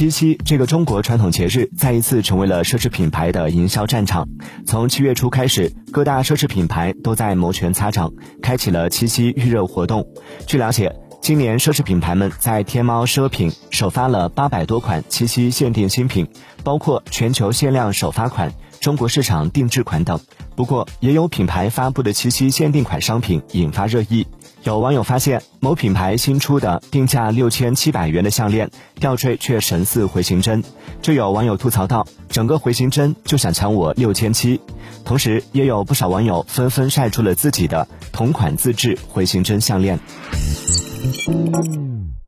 七夕这个中国传统节日再一次成为了奢侈品牌的营销战场。从七月初开始，各大奢侈品牌都在摩拳擦掌，开启了七夕预热活动。据了解，今年奢侈品牌们在天猫奢品首发了八百多款七夕限定新品，包括全球限量首发款、中国市场定制款等。不过，也有品牌发布的七夕限定款商品引发热议。有网友发现，某品牌新出的定价六千七百元的项链吊坠却神似回形针，就有网友吐槽道：“整个回形针就想抢我六千七。”同时，也有不少网友纷纷晒出了自己的同款自制回形针项链。心。